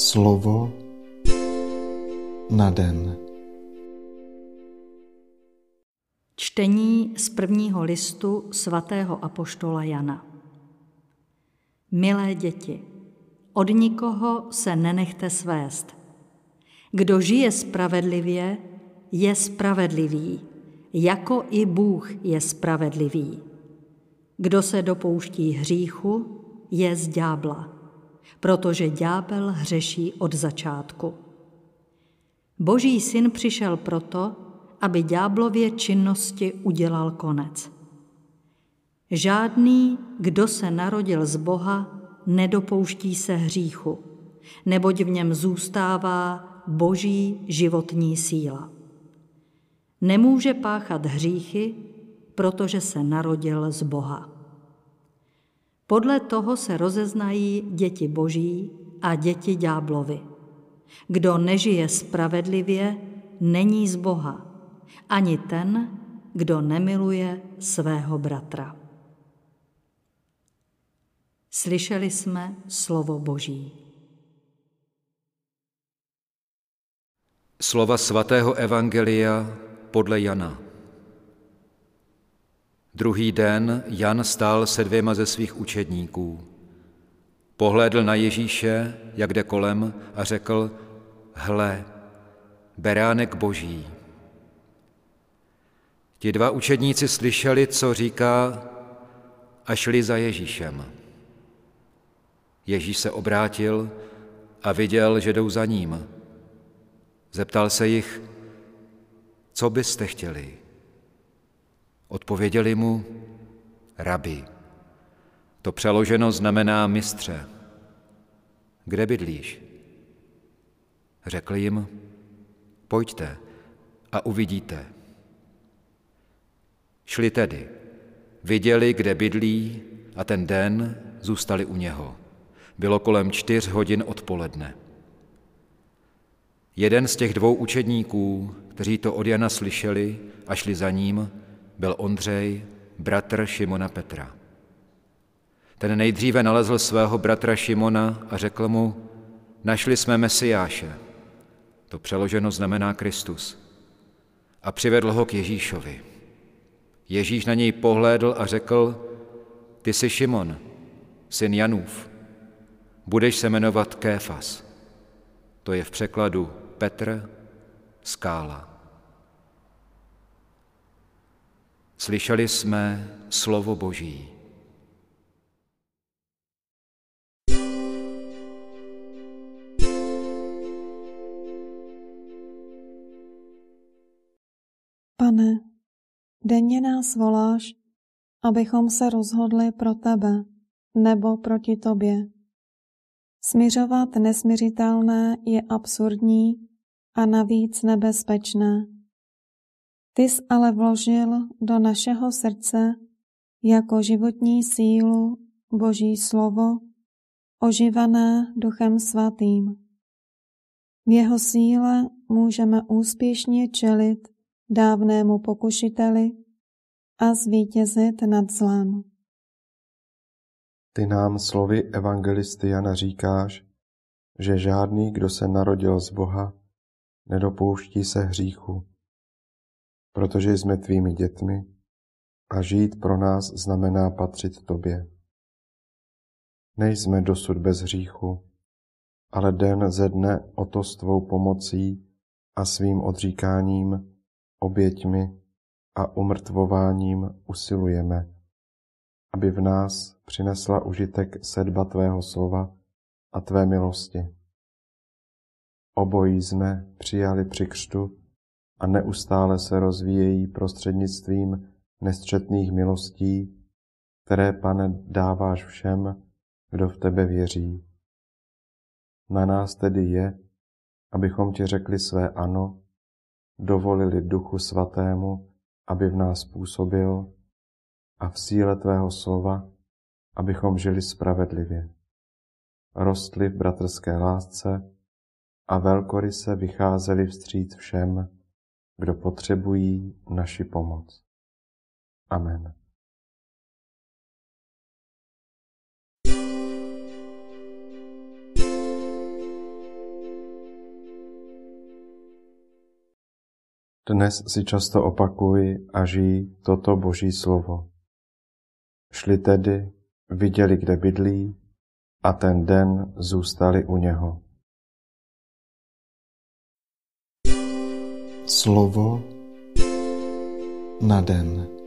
Slovo na den. Čtení z prvního listu svatého apoštola Jana. Milé děti, od nikoho se nenechte svést. Kdo žije spravedlivě, je spravedlivý, jako i Bůh je spravedlivý. Kdo se dopouští hříchu, je z ďábla protože ďábel hřeší od začátku. Boží syn přišel proto, aby ďáblově činnosti udělal konec. Žádný, kdo se narodil z Boha, nedopouští se hříchu, neboť v něm zůstává boží životní síla. Nemůže páchat hříchy, protože se narodil z Boha. Podle toho se rozeznají děti boží a děti ďáblovi. Kdo nežije spravedlivě, není z Boha, ani ten, kdo nemiluje svého bratra. Slyšeli jsme slovo Boží. Slova svatého Evangelia podle Jana. Druhý den Jan stál se dvěma ze svých učedníků. Pohlédl na Ježíše, jak jde kolem, a řekl, hle, beránek boží. Ti dva učedníci slyšeli, co říká, a šli za Ježíšem. Ježíš se obrátil a viděl, že jdou za ním. Zeptal se jich, co byste chtěli? Odpověděli mu, rabi. To přeloženo znamená mistře. Kde bydlíš? Řekl jim, pojďte a uvidíte. Šli tedy, viděli, kde bydlí a ten den zůstali u něho. Bylo kolem čtyř hodin odpoledne. Jeden z těch dvou učedníků, kteří to od Jana slyšeli a šli za ním, byl Ondřej, bratr Šimona Petra. Ten nejdříve nalezl svého bratra Šimona a řekl mu, našli jsme Mesiáše. To přeloženo znamená Kristus. A přivedl ho k Ježíšovi. Ježíš na něj pohlédl a řekl, ty jsi Šimon, syn Janův. Budeš se jmenovat Kéfas. To je v překladu Petr, skála. Slyšeli jsme slovo Boží. Pane, denně nás voláš, abychom se rozhodli pro tebe nebo proti tobě. Smiřovat nesmiřitelné je absurdní a navíc nebezpečné. Ty jsi ale vložil do našeho srdce jako životní sílu Boží slovo, oživané Duchem Svatým. V jeho síle můžeme úspěšně čelit dávnému pokušiteli a zvítězit nad zlem. Ty nám slovy evangelisty Jana říkáš, že žádný, kdo se narodil z Boha, nedopouští se hříchu protože jsme tvými dětmi a žít pro nás znamená patřit tobě. Nejsme dosud bez hříchu, ale den ze dne o to s tvou pomocí a svým odříkáním, oběťmi a umrtvováním usilujeme, aby v nás přinesla užitek sedba tvého slova a tvé milosti. Obojí jsme přijali při křtu a neustále se rozvíjejí prostřednictvím nestřetných milostí, které, pane, dáváš všem, kdo v tebe věří. Na nás tedy je, abychom ti řekli své ano, dovolili Duchu Svatému, aby v nás působil a v síle tvého slova, abychom žili spravedlivě. Rostli v bratrské lásce a velkoryse vycházeli vstříc všem, kdo potřebují naši pomoc. Amen. Dnes si často opakuji a žijí toto boží slovo. Šli tedy, viděli, kde bydlí a ten den zůstali u něho. Slovo na den.